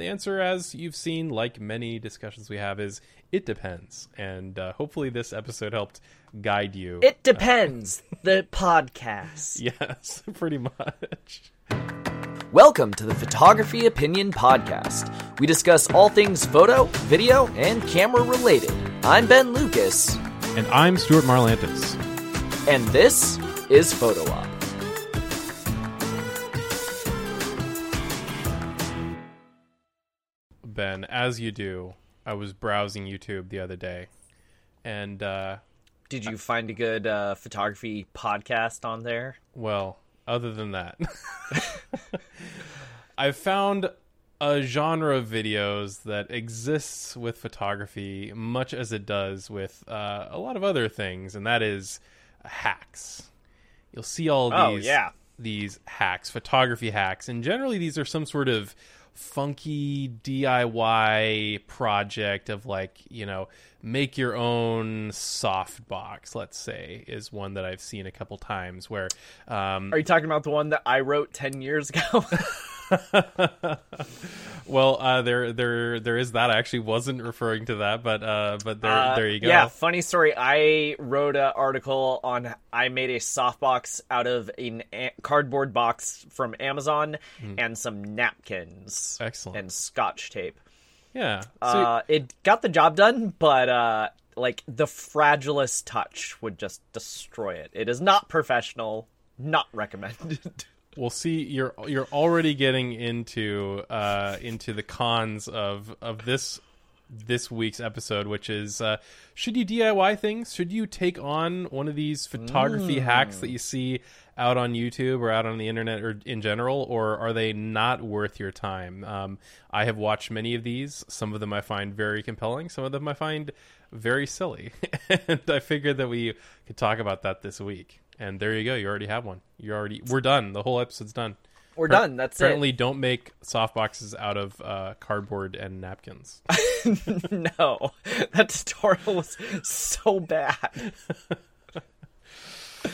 the answer, as you've seen, like many discussions we have, is it depends. And uh, hopefully, this episode helped guide you. It depends. the podcast. yes, pretty much. Welcome to the Photography Opinion Podcast. We discuss all things photo, video, and camera related. I'm Ben Lucas, And I'm Stuart Marlantis. and this is Photo Op. Ben, as you do, I was browsing YouTube the other day, and uh, Did you find a good uh, photography podcast on there? well, other than that, I found a genre of videos that exists with photography much as it does with uh, a lot of other things, and that is hacks. You'll see all Oh, these yeah. these hacks, photography hacks, and generally these are some sort of funky DIY project of like, you know, make your own softbox, let's say, is one that I've seen a couple times where um Are you talking about the one that I wrote 10 years ago? well, uh there there there is that. I actually wasn't referring to that, but uh but there Uh, there you go. Yeah, funny story. I wrote an article on I made a softbox out of a a- cardboard box from Amazon and some napkins. Excellent. and scotch tape. yeah. So Uh, it got the job done, but uh, like the fragilest touch would just destroy it. It is not professional. Not recommended. we'll see you're you're already getting into uh into the cons of of this this week's episode which is uh should you DIY things? Should you take on one of these photography hacks that you see out on YouTube or out on the internet or in general or are they not worth your time? Um I have watched many of these. Some of them I find very compelling. Some of them I find very silly. And I figured that we could talk about that this week and there you go. You already have one. You're already we're done. The whole episode's done. We're done. That's apparently don't make soft boxes out of uh, cardboard and napkins. No, that tutorial was so bad.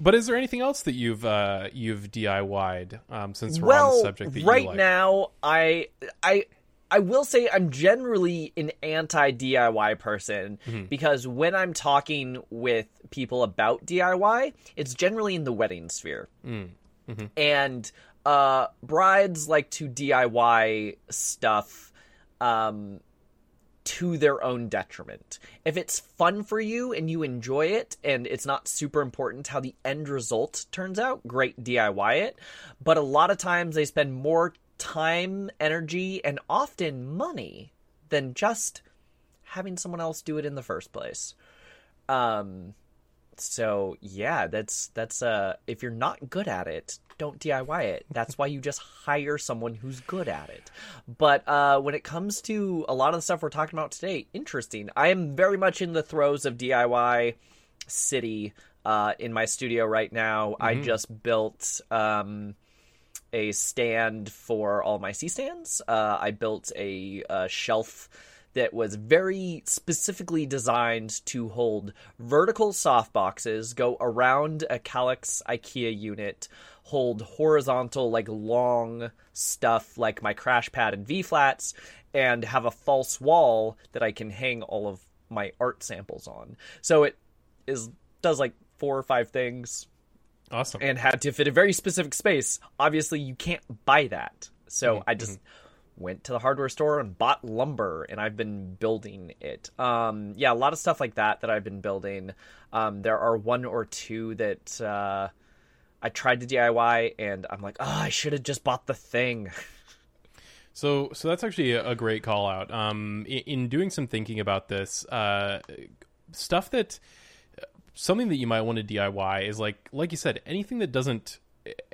but is there anything else that you've uh, you've DIY'd um, since we're on the subject that right you like? now, I I I will say I'm generally an anti DIY person Mm-hmm. because when I'm talking with people about DIY, it's generally in the wedding sphere, Mm, mm-hmm. and uh, brides like to DIY stuff. Um, to their own detriment. If it's fun for you and you enjoy it and it's not super important how the end result turns out, great DIY it. But a lot of times they spend more time, energy, and often money than just having someone else do it in the first place. Um so yeah, that's that's uh if you're not good at it, don't DIY it. That's why you just hire someone who's good at it. But uh when it comes to a lot of the stuff we're talking about today, interesting. I am very much in the throes of DIY city uh in my studio right now. I just built um a stand for all my C stands. Uh, I built a, uh shelf that was very specifically designed to hold vertical softboxes, go around a Kallax IKEA unit, hold horizontal, like long stuff like my crash pad and V flats, and have a false wall that I can hang all of my art samples on. So it is does like four or five things awesome and had to fit a very specific space. Obviously, you can't buy that. So I just went to the hardware store and bought lumber and I've been building it. Um yeah, a lot of stuff like that that I've been building. Um there are one or two that uh I tried to DIY and I'm like, "Oh, I should have just bought the thing." So, so that's actually a, a great call out. Um, in, in doing some thinking about this, uh, stuff that something that you might want to DIY is like, like you said, anything that doesn't,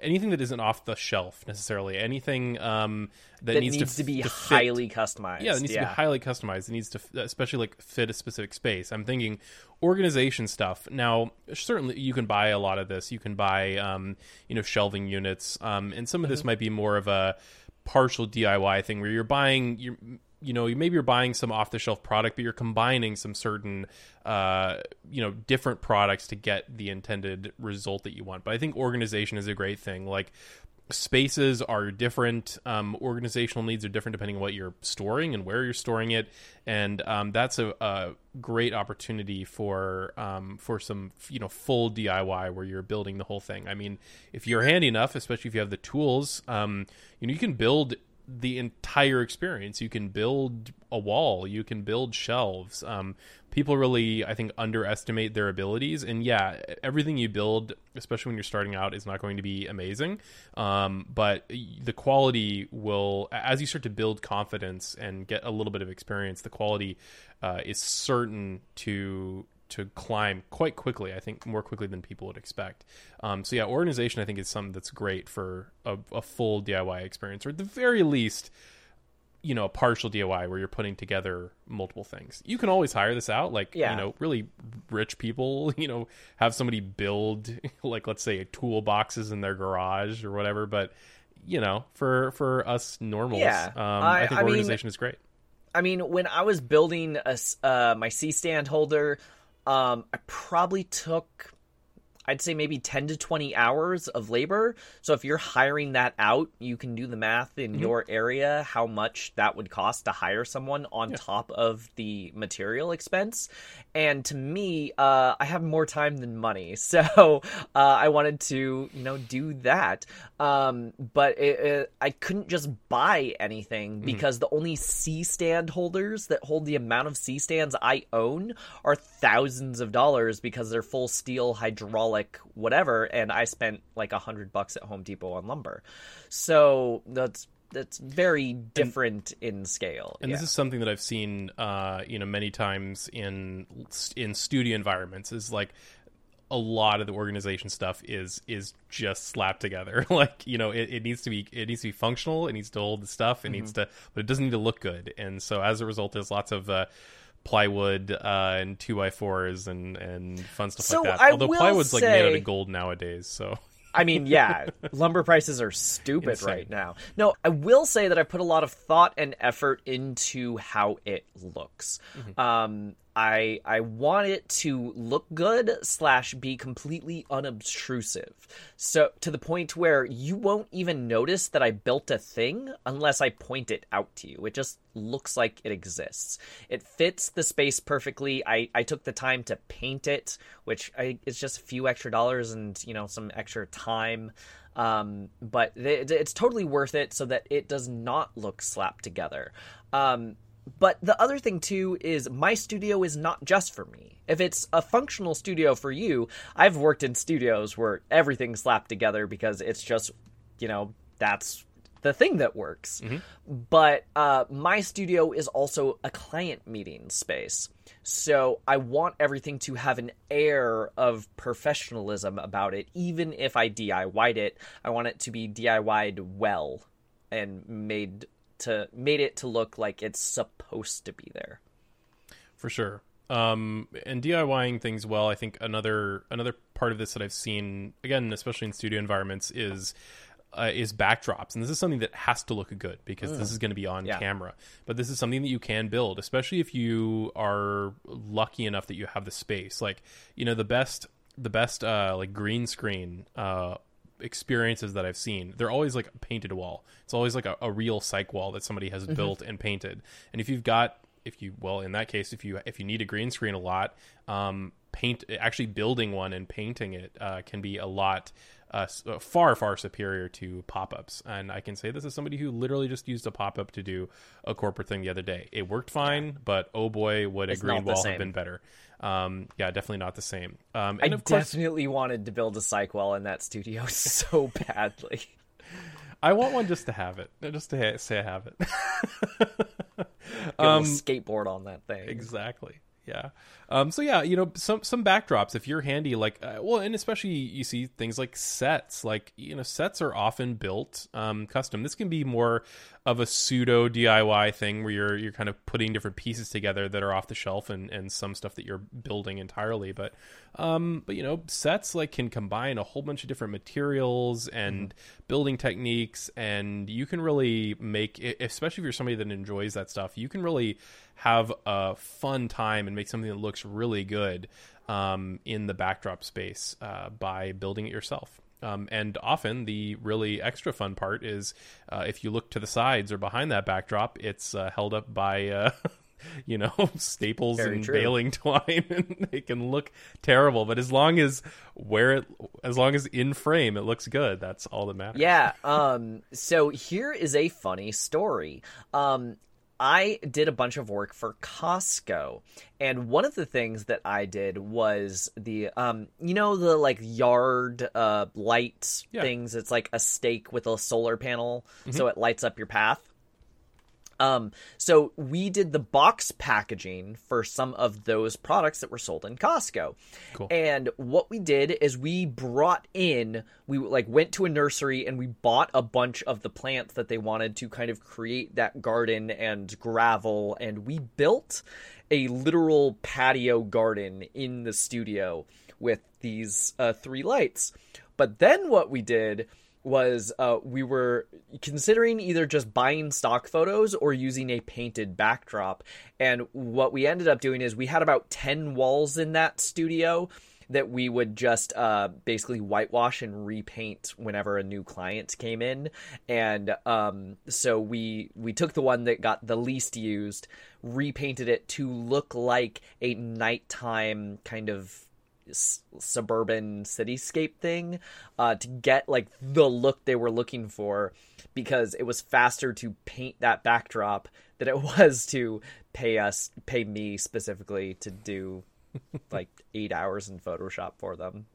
anything that isn't off the shelf necessarily. Anything um, that, That needs, needs, to, f- be fit- highly customized. Yeah, it needs to be highly customized. It needs to, especially like fit a specific space. I'm thinking organization stuff. Now, certainly you can buy a lot of this. You can buy, um, you know, shelving units, um, and some of this might be more of a partial DIY thing where you're buying, you you know, maybe you're buying some off the shelf product, but you're combining some certain, uh, you know, different products to get the intended result that you want. But I think organization is a great thing. Like spaces are different um, organizational needs are different depending on what you're storing and where you're storing it and um, that's a, a, great opportunity for um, for some you know full diy where you're building the whole thing i mean if you're handy enough especially if you have the tools um, you know you can build the entire experience. You can build a wall, you can build shelves. Um, people really, I think, underestimate their abilities. And yeah, everything you build, especially when you're starting out, is not going to be amazing. Um, but the quality will, as you start to build confidence and get a little bit of experience, the quality uh, is certain to to climb quite quickly. I think more quickly than people would expect. Um, so yeah, organization I think is something that's great for a, a, full DIY experience, or at the very least, you know, a partial DIY where you're putting together multiple things. You can always hire this out, like yeah. you know, really rich people. You know, have somebody build like let's say toolboxes in their garage or whatever. But you know, for for us normals, yeah. um, I, I, think I organization mean, is great. I mean, when I was building a, uh, my C stand holder, um, I probably took I'd say maybe 10 to 20 hours of labor. So if you're hiring that out, you can do the math in mm-hmm. your area how much that would cost to hire someone on yeah. top of the material expense. And to me, uh, I have more time than money. So uh, I wanted to, you know, do that. Um, but it, it, I couldn't just buy anything mm-hmm. because mm-hmm. the only C stand holders that hold the amount of C stands I own are thousands of dollars because they're full steel hydraulic whatever, and I spent like a hundred bucks at Home Depot on lumber. So that's that's very different and, in scale. And yeah. this is something that I've seen, uh, you know, many times in in studio environments. Is like a lot of the organization stuff is is just slapped together. like you know, it, it, needs to be it needs to be functional. It needs to hold the stuff. It mm-hmm. needs to, but it doesn't need to look good. And so as a result, there's lots of uh, plywood uh, and two by fours and and fun stuff so like that. I Although plywood's say, like made out of gold nowadays, so. I mean, yeah, lumber prices are stupid Insane. right now. No, I will say that I put a lot of thought and effort into how it looks. Mm-hmm. Um, I I want it to look good slash be completely unobtrusive. So to the point where you won't even notice that I built a thing unless I point it out to you. It just looks like it exists. It fits the space perfectly. I, I took the time to paint it, which I, it's just a few extra dollars and you know some extra time. Um, but it, it's totally worth it so that it does not look slapped together. Um, but the other thing too is my studio is not just for me. If it's a functional studio for you, I've worked in studios where everything's slapped together because it's just, you know, that's the thing that works. Mm-hmm. But uh, my studio is also a client meeting space. So I want everything to have an air of professionalism about it, even if I DIY'd it. I want it to be DIY'd well and made to made it to look like it's supposed to be there. For sure. Um, and DIYing things well, I think another another part of this that I've seen again, especially in studio environments, is uh, is backdrops, and this is something that has to look good because mm. this is going to be on yeah. camera. But this is something that you can build, especially if you are lucky enough that you have the space. Like you know, the best the best uh, like green screen uh, experiences that I've seen, they're always like a painted wall. It's always like a, a real cyc wall that somebody has mm-hmm. built and painted. And if you've got if you well in that case if you if you need a green screen a lot um, paint actually building one and painting it uh, can be a lot uh, uh, far far superior to pop-ups and i can say this as somebody who literally just used a pop-up to do a corporate thing the other day it worked fine but oh boy would a green wall have been better um, yeah definitely not the same um, and I of course, definitely wanted to build a cyc wall in that studio so badly I want one just to have it, just to say I have it. um, skateboard on that thing. Exactly yeah. Um, so yeah, you know, some some backdrops if you're handy, like uh, well, and especially you see things like sets. Like you know, sets are often built um, custom. This can be more of a pseudo DIY thing where you're you're kind of putting different pieces together that are off the shelf and and some stuff that you're building entirely. But um, but you know, sets like can combine a whole bunch of different materials and mm-hmm. building techniques, and you can really make, especially if you're somebody that enjoys that stuff, you can really have a fun time and make something that looks really good um, in the backdrop space uh, by building it yourself. Um, and often the really extra fun part is uh, if you look to the sides or behind that backdrop, it's uh, held up by. Uh, you know, staples Very and true. baling twine, and they can look terrible. But as long as where it, as long as in frame, it looks good. That's all that matters. Yeah. Um. So here is a funny story. Um. I did a bunch of work for Costco, and one of the things that I did was the um, you know, the like yard uh light Yeah. things. It's like a stake with a solar panel, so it lights up your path. Um, so we did the box packaging for some of those products that were sold in Costco. Cool. And what we did is we brought in, we like went to a nursery and we bought a bunch of the plants that they wanted to kind of create that garden and gravel. And we built a literal patio garden in the studio with these uh, three lights. But then what we did was uh, we were considering either just buying stock photos or using a painted backdrop. And what we ended up doing is we had about 10 walls in that studio that we would just uh, basically whitewash and repaint whenever a new client came in. And um, so we we took the one that got the least used, repainted it to look like a nighttime kind of s- suburban cityscape thing uh, to get like the look they were looking for because it was faster to paint that backdrop than it was to pay us pay me specifically to do like eight hours in photoshop for them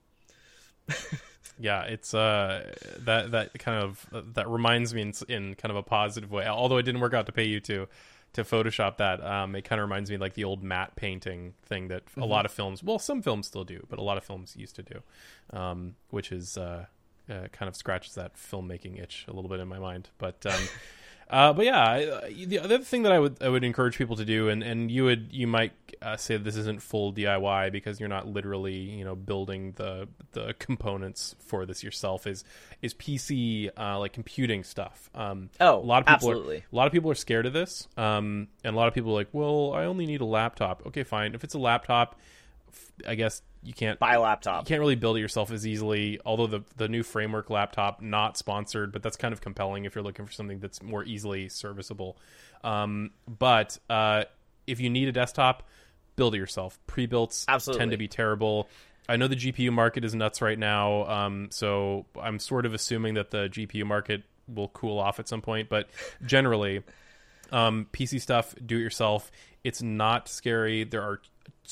Yeah, it's uh that that kind of that reminds me in, in kind of a positive way. Although it didn't work out to pay you to to Photoshop that, um, it kind of reminds me of like the old matte painting thing that a lot of films, well, some films still do, but a lot of films used to do, um, which is uh, uh, kind of scratches that filmmaking itch a little bit in my mind. But um, uh, but yeah, I- the other thing that I would I would encourage people to do, and, and you would you might uh, say this isn't full DIY because you're not literally you know building the the components for this yourself is is PC uh, like computing stuff. Um, Oh, a lot of people absolutely. Are, a lot of people are scared of this, um, and a lot of people are like, well, I only need a laptop. Okay, fine. If it's a laptop, I guess you can't buy a laptop. you can't really build it yourself as easily. Although the the new framework laptop not sponsored, but that's kind of compelling if you're looking for something that's more easily serviceable. Um, but uh, if you need a desktop, build it yourself. Pre-builts Absolutely. tend to be terrible. I know the GPU market is nuts right now, um, so I'm sort of assuming that the GPU market will cool off at some point. But generally, um, PC stuff, do it yourself. It's not scary. There are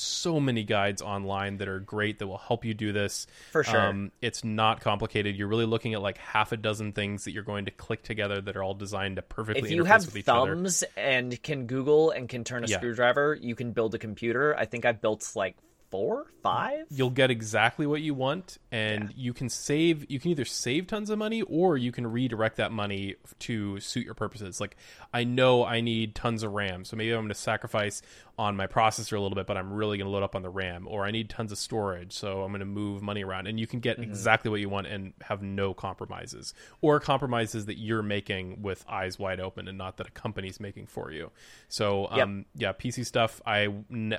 so many guides online that are great that will help you do this. For sure. Um, it's not complicated. You're really looking at like half a dozen things that you're going to click together that are all designed to perfectly if you have with each other. thumbs and can google and can turn a Yeah. screwdriver you can build a computer i think i built like four five You'll get exactly what you want, and you can save. You can either save tons of money, or you can redirect that money to suit your purposes. Like, I know I need tons of RAM, so maybe I'm going to sacrifice on my processor a little bit, but I'm really going to load up on the RAM. Or I need tons of storage, so I'm going to move money around, and you can get exactly what you want and have no compromises, or compromises that you're making with eyes wide open, and not that a company's making for you. So, um, yeah, PC stuff. I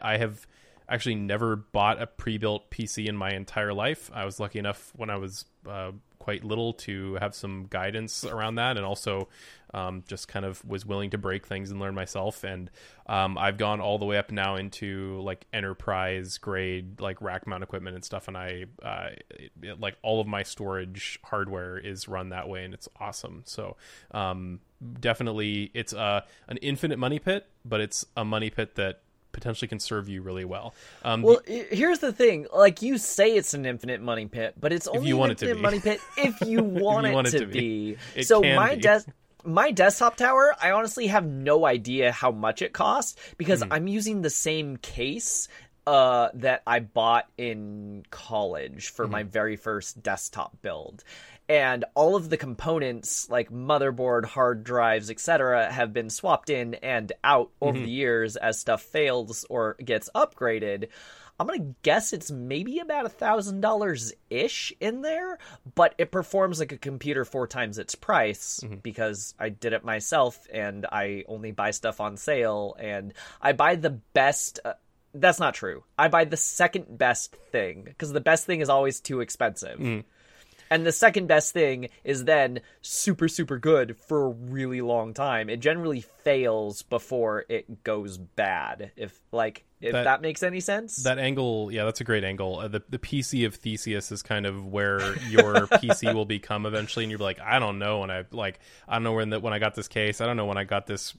I have actually never bought a pre-built PC in my entire life. I was lucky enough when I was uh, quite little to have some guidance around that, and also um, just kind of was willing to break things and learn myself. And um, I've gone all the way up now into like enterprise grade, like rack mount equipment and stuff. And I uh, it- it- like all of my storage hardware is run that way, and it's awesome. So um, definitely, it's uh, an infinite money pit, but it's a money pit that potentially can serve you really well. Um, Well, i- here's the thing. Like you say, it's an infinite money pit, but it's only you an want it to infinite be. money pit if you want, want it, it to to be. be. So my desk. My desktop tower, I honestly have no idea how much it costs because Hmm. I'm using the same case uh, that I bought in college for Hmm. my very first desktop build. And all of the components like motherboard, hard drives, etc., have been swapped in and out over Mm-hmm. the years as stuff fails or gets upgraded. I'm gonna guess it's maybe about a thousand dollars ish in there, but it performs like a computer four times its price Mm-hmm. because I did it myself and I only buy stuff on sale and I buy the best. Uh, that's not true. I buy the second best thing because the best thing is always too expensive. Mm. And the second best thing is then super, super good for a really long time. It generally fails before it goes bad. If like if that, That- makes any sense. That angle, yeah, that's a great angle. Uh, the the PC of Theseus is kind of where your PC will become eventually, and you're like, I don't know when I like, I don't know when that when I got this case, I don't know when I got this,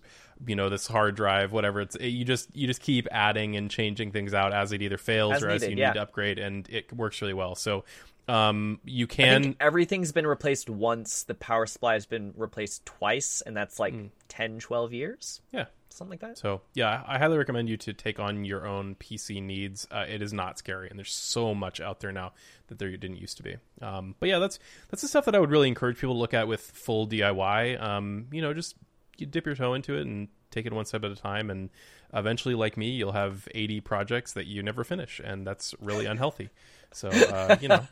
you know, this hard drive, whatever. It's it, you just you just keep adding and changing things out as it either fails As or as you yeah. need to upgrade, and it works really well. So, um, you can everything's been replaced once. The power supply has been replaced twice, and that's like 10, 12 years, yeah. something like that. So yeah, I highly recommend you to take on your own PC needs. Uh, it is not scary, and there's so much out there now that there didn't used to be. Um, but yeah, that's that's the stuff that I would really encourage people to look at with full DIY. Um, you know, just you dip your toe into it and take it one step at a time, and eventually, like me, you'll have 80 projects that you never finish, and that's really unhealthy. So uh, you know,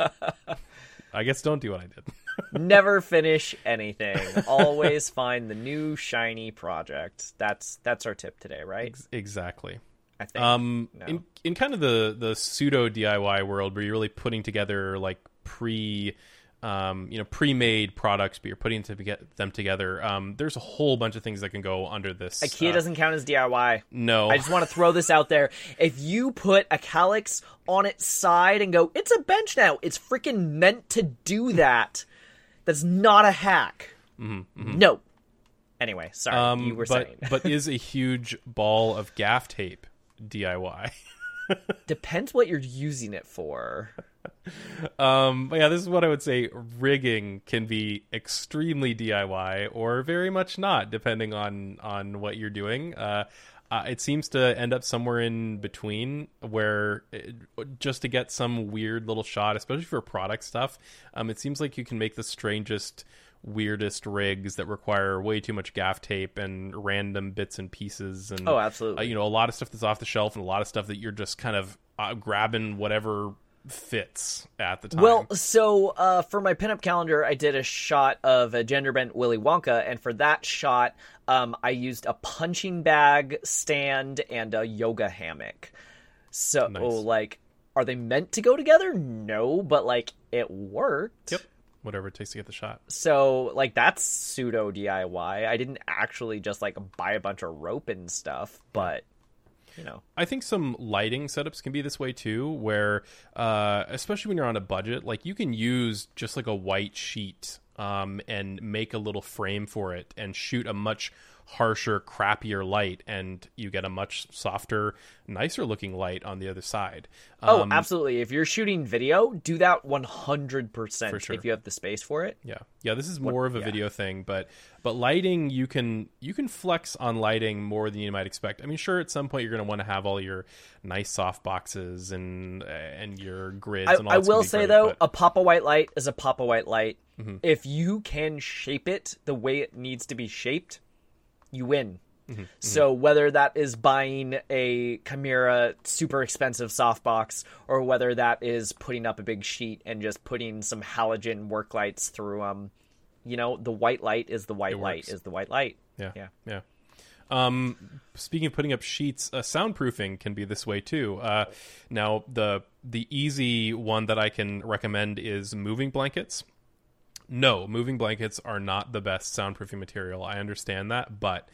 I guess don't do what I did. Never finish anything. Always find the new shiny project. That's that's our tip today, right? exactly. I think. Um, No. in in kind of the the pseudo DIY world, where you're really putting together like pre, um, you know, pre-made products, but you're putting them together. Um, there's a whole bunch of things that can go under this. IKEA uh, doesn't count as DIY. No, I just want to throw this out there. If you put a Kallax on its side and go, it's a bench now, it's freaking meant to do that. That's not a hack. No. Anyway, sorry, Mm-hmm, um, you were but saying. but is a huge ball of gaff tape DIY? Depends what you're using it for. Um, but yeah, this is what I would say. Rigging can be extremely DIY or very much not, depending on on what you're doing. Uh, uh, it seems to end up somewhere in between, where it, just to get some weird little shot, especially for product stuff, um, it seems like you can make the strangest, weirdest rigs that require way too much gaff tape and random bits and pieces. And Oh, absolutely. uh, you know, a lot of stuff that's off the shelf and a lot of stuff that you're just kind of uh, grabbing whatever fits at the time. Well, so uh, for my pinup calendar, I did a shot of a gender bent Willy Wonka, and for that shot, um, I used a punching bag stand and a yoga hammock. So, Nice. like, are they meant to go together? No, but like, it worked. Yep. Whatever it takes to get the shot. So, like, that's pseudo DIY. I didn't actually just like buy a bunch of rope and stuff, but you know, I think some lighting setups can be this way too, where uh, especially when you're on a budget, like you can use just like a white sheet um, and make a little frame for it and shoot a much harsher, crappier light, and you get a much softer, nicer looking light on the other side. oh, Um, absolutely. If you're shooting video, do that 100% For sure. if you have the space for it. Yeah, yeah. This is more of a yeah. video thing, but but lighting you can you can flex on lighting more than you might expect. I mean, sure, at some point you're going to want to have all your nice soft boxes and and your grids. I, and all I will say great, though, but- a pop a white light is a pop a white light. Mm-hmm. If you can shape it the way it needs to be shaped, you win. Mm-hmm. So whether that is buying a Chimera super expensive softbox or whether that is putting up a big sheet and just putting some halogen work lights through them, you know, the white light is the white light is the white light. Yeah. Yeah. Yeah. Um, speaking of putting up sheets, uh, soundproofing can be this way too. Uh, now the the easy one that I can recommend is moving blankets. No, moving blankets are not the best soundproofing material. I understand that, but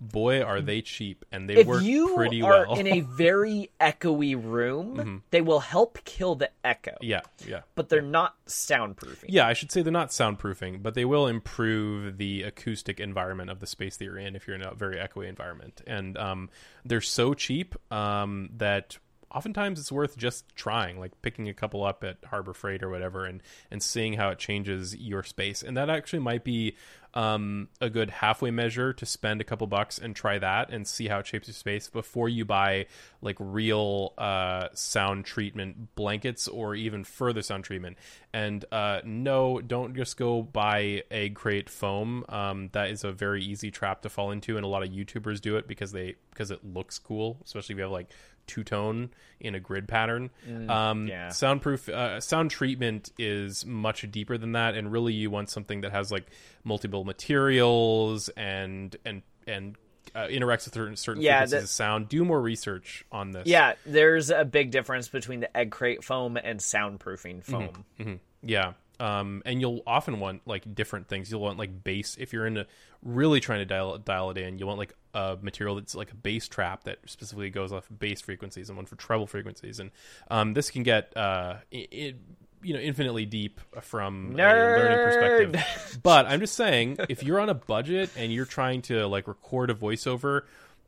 boy, are they cheap and they If work you pretty are well. in a very echoey room, they will help kill the echo. yeah, yeah. But they're not soundproofing. Yeah, I should say they're not soundproofing, but they will improve the acoustic environment of the space that you're in if you're in a very echoey environment. And um, they're so cheap um, that oftentimes it's worth just trying, like picking a couple up at Harbor Freight or whatever, and and seeing how it changes your space. And that actually might be um, a good halfway measure to spend a couple bucks and try that and see how it shapes your space before you buy like real uh, sound treatment blankets or even further sound treatment. And uh, no, don't just go buy egg crate foam. Um, that is a very easy trap to fall into, and a lot of YouTubers do it because they because it looks cool, especially if you have like two tone in a grid pattern. um, yeah. Soundproof uh, sound treatment is much deeper than that, and really you want something that has like multiple materials and and and uh, interacts with certain, certain Yeah, frequencies that- of sound. Do more research on this. Yeah, there's a big difference between the egg crate foam and soundproofing foam. Mhm. Yeah. um, and you'll often want like different things. You'll want like bass if you're into really trying to dial dial it in. You want like a material that's like a bass trap that specifically goes off bass frequencies and one for treble frequencies. And um, this can get uh, it, you know infinitely deep from Nerd. a learning perspective. but I'm just saying, if you're on a budget and you're trying to like record a voiceover,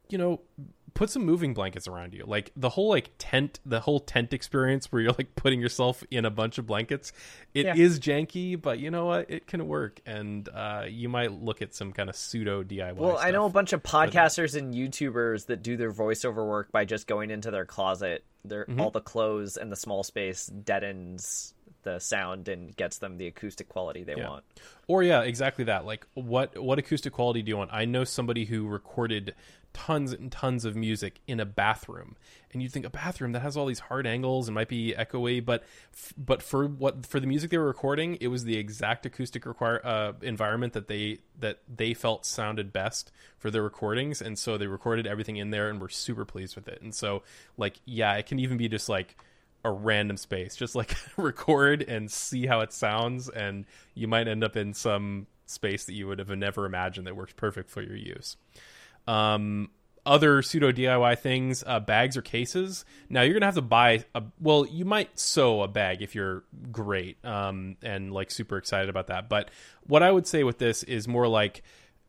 you know, put some moving blankets around you. Like the whole like tent, the whole tent experience where you're like putting yourself in a bunch of blankets. It is Yeah. janky, but you know what? It can work, and uh, you might look at some kind of pseudo DIY. Well, I know a bunch of podcasters and YouTubers that do their voiceover work by just going into their closet. Their Mm-hmm. all the clothes and the small space deadens the sound and gets them the acoustic quality they Yeah. want. Or yeah, exactly that. Like what what acoustic quality do you want? I know somebody who recorded tons and tons of music in a bathroom. And you'd think a bathroom that has all these hard angles and might be echoey, but f- but for what for the music they were recording, it was the exact acoustic require uh, environment that they that they felt sounded best for their recordings, and so they recorded everything in there and were super pleased with it. And so like yeah, it can even be just like a random space. Just like record and see how it sounds, and you might end up in some space that you would have never imagined that works perfect for your use. Um, other pseudo DIY things, uh, bags or cases. Now you're gonna have to buy a. Well, you might sew a bag if you're great um, and like super excited about that. But what I would say with this is more like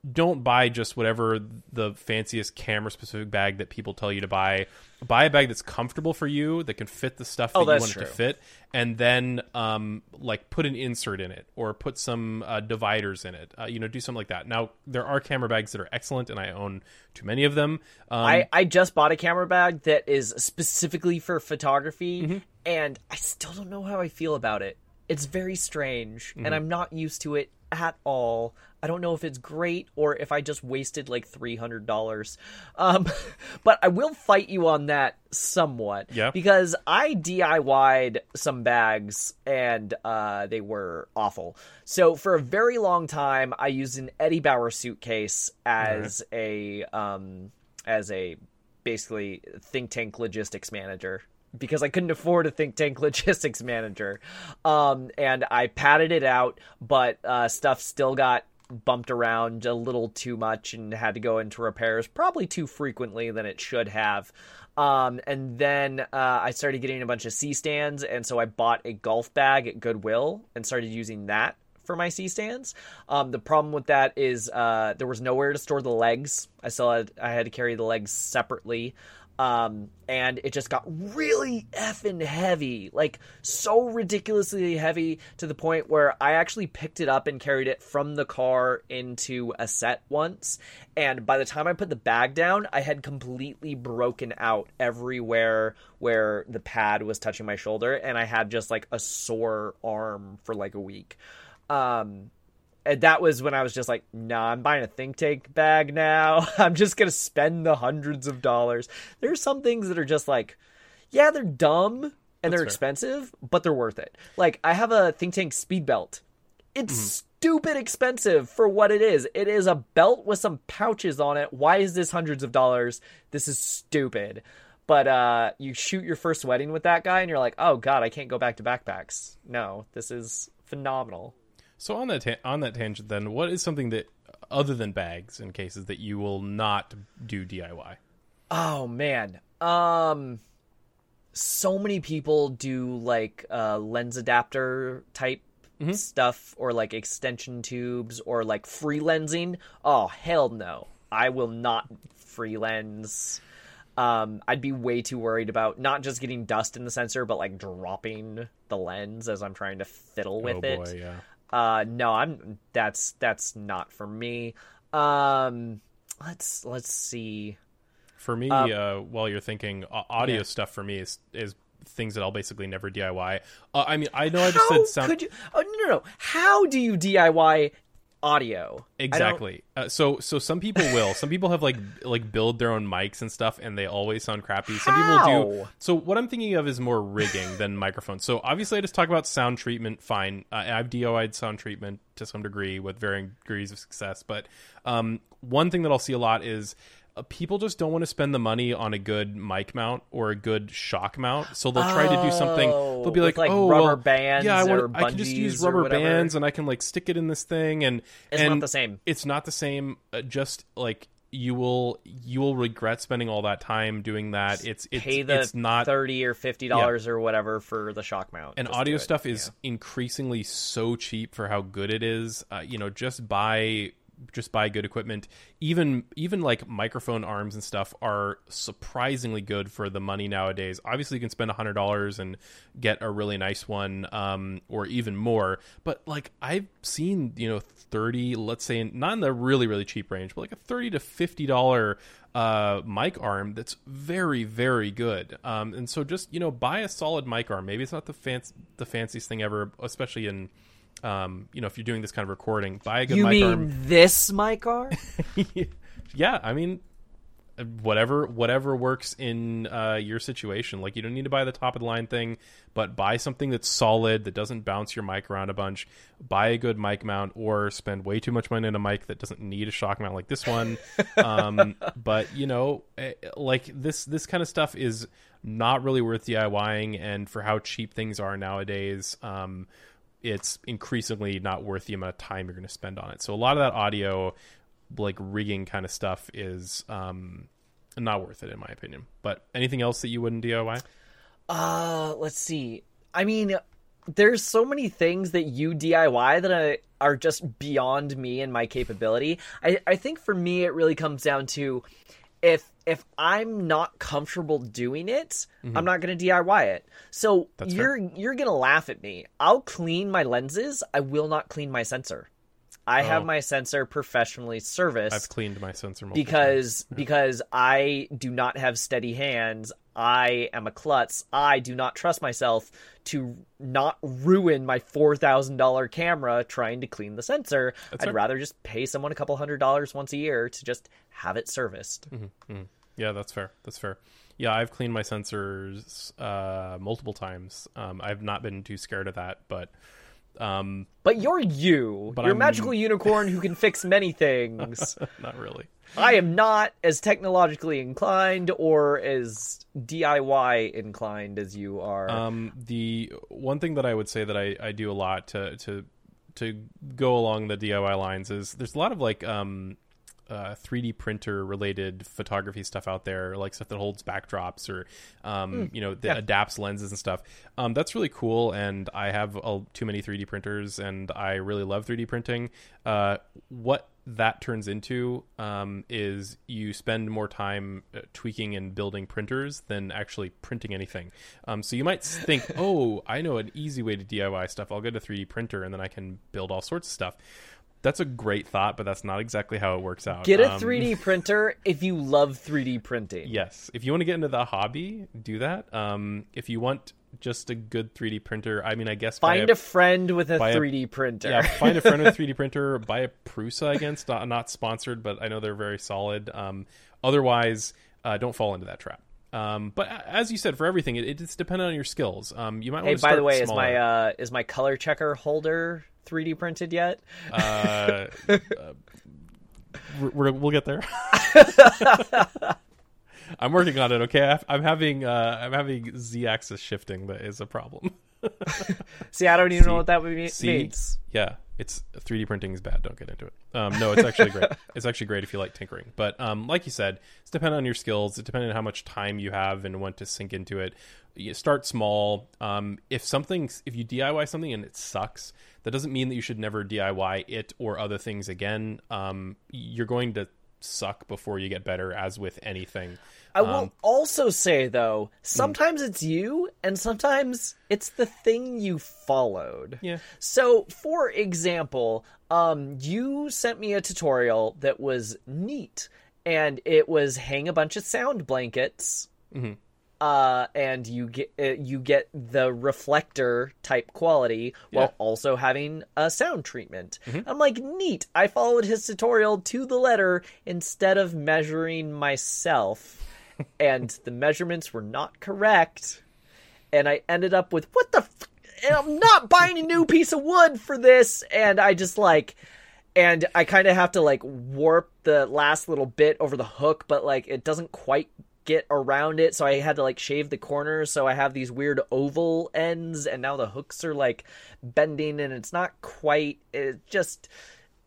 don't buy just whatever the fanciest camera specific bag that people tell you to buy. Buy a bag that's comfortable for you, that can fit the stuff that Oh, you want it to fit, and then um, like put an insert in it or put some uh, dividers in it. Uh, you know, do something like that. Now there are camera bags that are excellent, and I own too many of them. Um, I, I just bought a camera bag that is specifically for photography, Mm-hmm. and I still don't know how I feel about it. It's very strange, Mm-hmm. and I'm not used to it at all. I don't know if it's great or if I just wasted like three hundred dollars. Um, but I will fight you on that somewhat. Yeah. Because I DIY'd some bags and uh, they were awful. So for a very long time, I used an Eddie Bauer suitcase as a um, as a basically think tank logistics manager because I couldn't afford a think tank logistics manager. Um, and I padded it out, but uh, stuff still got bumped around a little too much and had to go into repairs probably too frequently than it should have. Um, and then uh, I started getting a bunch of C stands, and so I bought a golf bag at Goodwill and started using that for my C stands. Um, the problem with that is uh, there was nowhere to store the legs. I still had I had to carry the legs separately. Um, and it just got really effing heavy, like so ridiculously heavy to the point where I actually picked it up and carried it from the car into a set once. And by the time I put the bag down, I had completely broken out everywhere where the pad was touching my shoulder, and I had just like a sore arm for like a week. Um, and that was when I was just like, nah, I'm buying a think tank bag now. I'm just gonna spend the hundreds of dollars. There are some things that are just like, yeah, they're dumb and they're fair. expensive, but they're worth it. Like I have a think tank speed belt. It's stupid expensive for what it is. It is a belt with some pouches on it. Why is this hundreds of dollars? This is stupid. But uh, you shoot your first wedding with that guy, and you're like, oh god, I can't go back to backpacks. No, this is phenomenal. So on that ta- on that tangent, then, what is something that other than bags and cases that you will not do DIY? Oh man. Um so many people do like uh lens adapter type stuff or like extension tubes or like free lensing. Oh hell no. I will not free lens. Um I'd be way too worried about not just getting dust in the sensor but like dropping the lens as I'm trying to fiddle with oh it. yeah. Uh no, I'm that's that's not for me. Um let's let's see. For me, uh, while you're thinking, uh, audio yeah. stuff for me is is things that I'll basically never DIY. Uh, I mean, I know I just How said sound could you? Oh no, no, no! How do you DIY audio? Exactly. Uh, so so some people will. Some people have like like build their own mics and stuff, and they always sound crappy. Some people do. So what I'm thinking of is more rigging than microphones. So obviously, I just talk about sound treatment. Fine, uh, I've DIY'd sound treatment to some degree with varying degrees of success. But um, one thing that I'll see a lot is people just don't want to spend the money on a good mic mount or a good shock mount, so they'll try to do something. Oh, They'll be like, like, "Oh, rubber well, bands yeah, I, want, or I can just use rubber bands and I can like stick it in this thing." And It's and not the same. It's not the same. Uh, just like you will, you will regret spending all that time doing that. It's it's Pay the it's not thirty or fifty dollars or whatever for the shock mount. and audio stuff is increasingly so cheap for how good it is. Uh, you know, just buy just buy good equipment. Even even like microphone arms and stuff are surprisingly good for the money nowadays. Obviously, you can spend hundred dollars and get a really nice one, um, or even more. But like I've seen, you know, thirty, let's say, not in the really really cheap range, but like a thirty to fifty dollar uh, mic arm that's very very good. Um, and so just you know buy a solid mic arm. Maybe it's not the fancy the fanciest thing ever, especially in um, you know if you're doing this kind of recording. Buy a good You mic mean arm. this mic arm? yeah, I mean whatever whatever works in uh, your situation. Like you don't need to buy the top of the line thing, but buy something that's solid that doesn't bounce your mic around a bunch. Buy a good mic mount, or spend way too much money on a mic that doesn't need a shock mount like this one. um, but you know, eh, like this this kind of stuff is not really worth DIYing, and for how cheap things are nowadays. Um, it's increasingly not worth the amount of time you're going to spend on it. So a lot of that audio, like rigging kind of stuff, is um, not worth it in my opinion. But anything else that you wouldn't DIY? Uh, let's see. I mean, there's so many things that you DIY that I, are just beyond me and my capability. I, I think for me, it really comes down to if if I'm not comfortable doing it, mm-hmm. I'm not going to DIY it. So That's you're you're going to laugh at me. I'll clean my lenses. I will not clean my sensor. I have Oh. my sensor professionally serviced I've cleaned my sensor multiple times. because because I do not have steady hands. I am a klutz. I do not trust myself to not ruin my four thousand dollar camera trying to clean the sensor. I'd fair. rather just pay someone a couple hundred dollars once a year to just have it serviced. Yeah, that's fair. That's fair. Yeah, I've cleaned my sensors uh, multiple times. Um, I've not been too scared of that, but um, But you're you. But you're a I'm- magical unicorn who can fix many things. not really. I am not as technologically inclined or as DIY inclined as you are. Um, the one thing that I would say that I, I do a lot to to to go along the DIY lines is there's a lot of like um, uh, 3D printer related photography stuff out there, like stuff that holds backdrops or um, you know that yeah. adapts lenses and stuff. Um, that's really cool, and I have uh, too many 3D printers, and I really love 3D printing. Uh, what that turns into um, is you spend more time uh, tweaking and building printers than actually printing anything. Um, so you might think, oh, I know an easy way to DIY stuff. I'll get a 3D printer and then I can build all sorts of stuff. That's a great thought, but that's not exactly how it works out. Get a Um, 3D printer if you love 3D printing. Yes, if you want to get into the hobby, do that. Um, if you want just a good 3D printer, I mean, I guess Find a friend with a 3D printer. yeah, find a friend with a 3D printer. Buy a Prusa against not, not sponsored, but I know they're very solid. Um, otherwise, uh, don't fall into that trap. Um, but as you said, for everything, it, it's dependent on your skills. Um, you might hey, want to by the way, is my uh, is my color checker holder 3D printed yet? uh, uh, we're, we'll get there. I'm working on it. Okay, I'm having uh, I'm having z-axis shifting that is a problem. See, I don't even See- know what that would mean. see? means. Yeah, it's 3D printing is bad. Don't get into it. Um, no, it's actually great. It's actually great if you like tinkering. But um, like you said, it's dependent on your skills. It's dependent on how much time you have and want to sink into it. You start small. Um, if something, if you DIY something and it sucks, that doesn't mean that you should never DIY it or other things again. Um, you're going to suck before you get better, as with anything. I will Um, also say though, sometimes it's you, and sometimes it's the thing you followed. Yeah. So, for example, um, you sent me a tutorial that was neat, and it was hang a bunch of sound blankets, Mm-hmm. Uh, and you get uh, you get the reflector type quality while Yeah. also having a sound treatment. Mm-hmm. I'm like, neat. I followed his tutorial to the letter instead of measuring myself, and the measurements were not correct, and I ended up with what the. F- and I'm not buying a new piece of wood for this, and I just like and I kind of have to like warp the last little bit over the hook, but like it doesn't quite get around it, so I had to like shave the corners. So I have these weird oval ends, and now the hooks are like bending, and it's not quite. It just.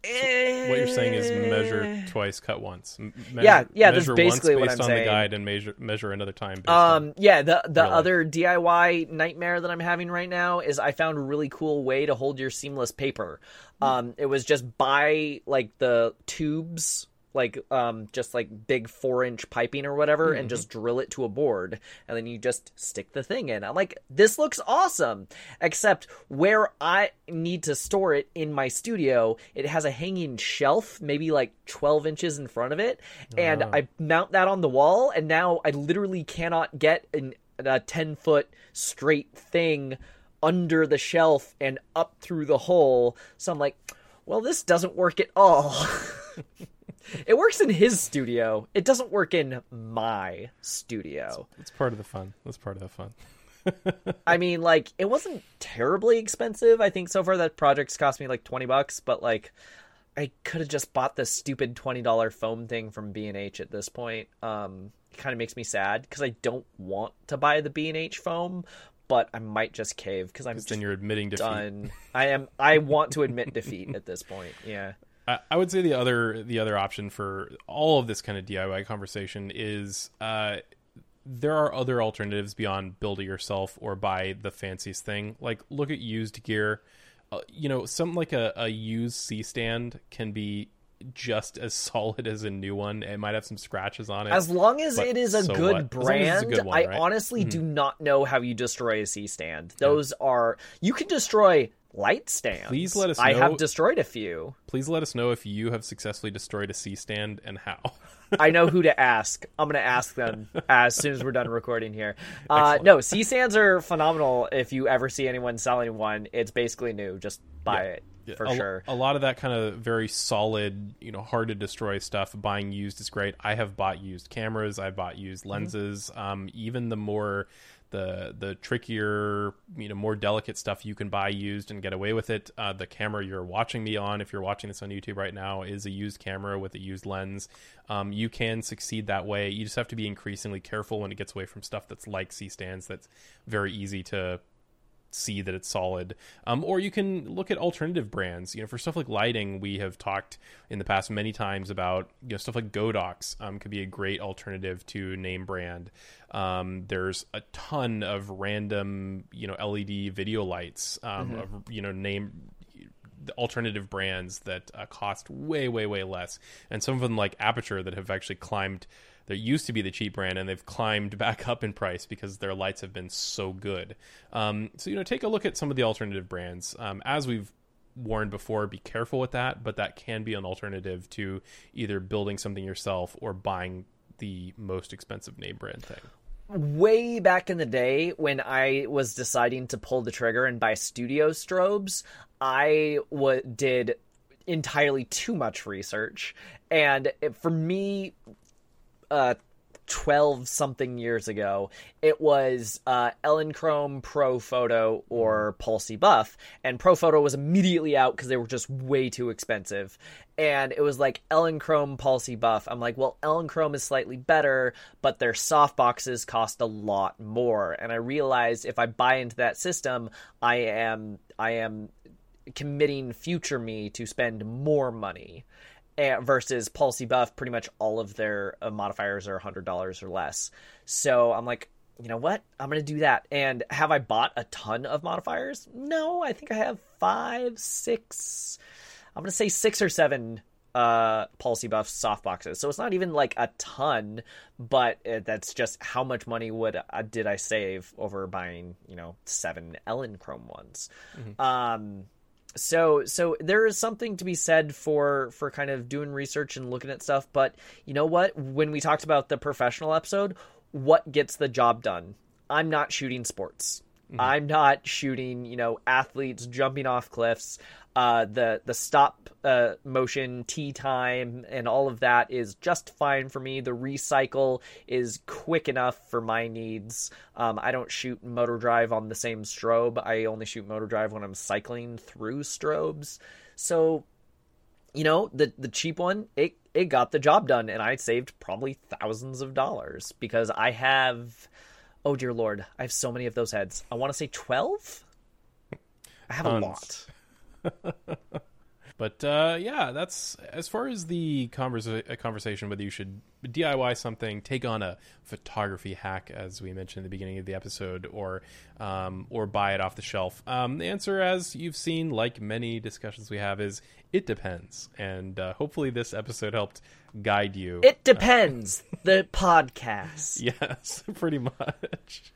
what you're saying is eh. measure twice, cut once. M- measure, Yeah, yeah, that's basically what I'm on saying. the guide and measure measure another time. Um, yeah, the the other DIY nightmare that I'm having right now is I found a really cool way to hold your seamless paper. Um, it was just buy like the tubes, like um, just like big four inch piping or whatever, and just drill it to a board, and then you just stick the thing in. I'm like, this looks awesome. Except where I need to store it in my studio, it has a hanging shelf, maybe like 12 inches in front of it, and Ah. I mount that on the wall, and now I literally cannot get an, a 10 foot straight thing under the shelf and up through the hole. So I'm like, well, this doesn't work at all. it works in his studio. It doesn't work in my studio. it's part of the fun. That's part of the fun. I mean, like, it wasn't terribly expensive. I think so far that project's cost me like 20 bucks, but like, I could have just bought the stupid $20 foam thing from B&H at this point. Um, it kind of makes me sad because I don't want to buy the B&H foam, but I might just cave because I'm Then just you're admitting defeat. done. I am. I want to admit defeat at this point. Yeah. I, I would say the other the other option for all of this kind of DIY conversation is uh, there are other alternatives beyond build it yourself or buy the fanciest thing. Like look at used gear. Uh, you know, something like a, a used C stand can be just as solid as a new one. It might have some scratches on it. As long as it is a so good what? As long as it's a brand, good one, I right? honestly do not know how you destroy a C stand. Those are you can destroy light stands. Please let us know. I have destroyed a few. Please let us know if you have successfully destroyed a C stand and how. I know who to ask. I'm going to ask them as soon as we're done recording here. Uh, no, C stands are phenomenal. If you ever see anyone selling one, it's basically new. Just buy it Yeah, for a, sure. A lot of that kind of very solid, you know, hard to destroy stuff. Buying used is great. I have bought used cameras. I've bought used Mm-hmm. lenses. Um, even the more the the trickier, you know, more delicate stuff you can buy used and get away with it. Uh, the camera you're watching me on, if you're watching this on YouTube right now, is a used camera with a used lens. Um, you can succeed that way. You just have to be increasingly careful when it gets away from stuff that's like C stands. That's very easy to see that it's solid. Um, or you can look at alternative brands. You know, for stuff like lighting, we have talked in the past many times about you know stuff like Godox um, could be a great alternative to name brand. Um, there's a ton of random you know LED video lights um, of you know name alternative brands that uh, cost way way way less and some of them like Aputure that have actually climbed there used to be the cheap brand and they've climbed back up in price because their lights have been so good. Um, so you know take a look at some of the alternative brands. Um, as we've warned before be careful with that but that can be an alternative to either building something yourself or buying the most expensive name brand thing. Way back in the day when I was deciding to pull the trigger and buy studio strobes, I w- did entirely too much research. And it- for me, uh, 12 something years ago, it was uh, Elinchrom Pro Photo or Paul C. Buff. And Profoto was immediately out because they were just way too expensive. And it was like Elinchrom Pulsey Buff. I'm like, well, Elinchrom is slightly better, but their soft boxes cost a lot more. And I realized if I buy into that system, I am I am committing future me to spend more money versus Paul C. Buff. Pretty much all of their uh, modifiers are hundred dollars or less. So I'm like, you know what? I'm gonna do that. And have I bought a ton of modifiers? No, I think I have five, six. I'm gonna say six or seven uh Paul C. Buff soft boxes. So it's not even like a ton, but uh, that's just how much money would uh, did I save over buying you know seven Elinchrom ones. Um, so so there is something to be said for for kind of doing research and looking at stuff but you know what? When we talked about the professional episode what gets the job done? I'm not shooting sports. Mm-hmm. I'm not shooting you know athletes jumping off cliffs uh the the stop uh motion tea time and all of that is just fine for me the recycle is quick enough for my needs um i don't shoot motor drive on the same strobe i only shoot motor drive when i'm cycling through strobes so you know, the the cheap one, it it got the job done, and I saved probably thousands of dollars because I have, oh dear lord, I have so many of those heads. I want to say twelve. I have Tons. a lot. But uh, yeah, that's as far as the conversa- uh, conversation whether you should DIY something, take on a photography hack, as we mentioned in the beginning of the episode, or um, or buy it off the shelf. Um, the answer, as you've seen, like many discussions we have, is it depends. And uh, hopefully, this episode helped guide you. It depends. the podcast. Yes, pretty much.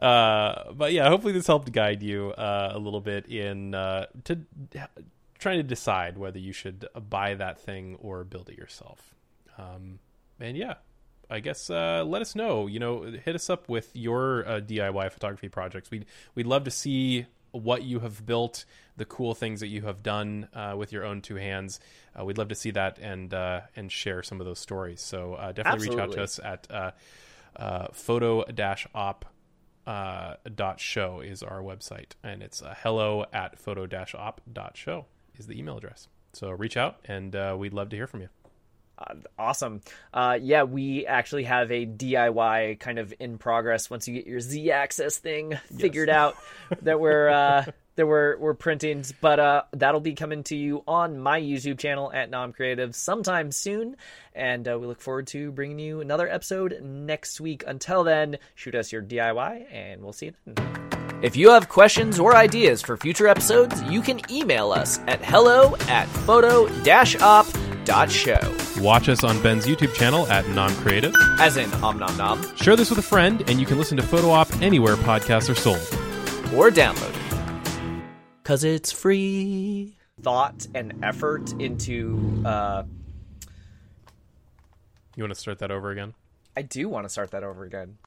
Uh, but yeah, hopefully this helped guide you uh, a little bit in uh, to trying to decide whether you should buy that thing or build it yourself. Um, and yeah, I guess uh, let us know. You know, hit us up with your uh, DIY photography projects. We'd we'd love to see what you have built, the cool things that you have done uh, with your own two hands. Uh, we'd love to see that and uh, and share some of those stories. So uh, definitely reach out to us at uh, uh, photo dash op dot show is our website, and it's uh, hello at photo dash op dot show is the email address. So reach out, and uh, we'd love to hear from you. Uh, awesome. Uh, yeah, we actually have a DIY kind of in progress once you get your Z axis thing figured out that we're uh, that we're we're. But uh, that'll be coming to you on my YouTube channel at Nom Creative sometime soon, and uh, we look forward to bringing you another episode next week. Until then, shoot us your DIY, and we'll see you then. If you have questions or ideas for future episodes, you can email us at hello at photo-op.show. Watch us on Ben's YouTube channel at Nom Creative. As in om nom nom, Share this with a friend, and you can listen to Photo Op anywhere podcasts are sold. or download it. Cause it's free. Thought and effort into uh You want to start that over again? I do want to start that over again.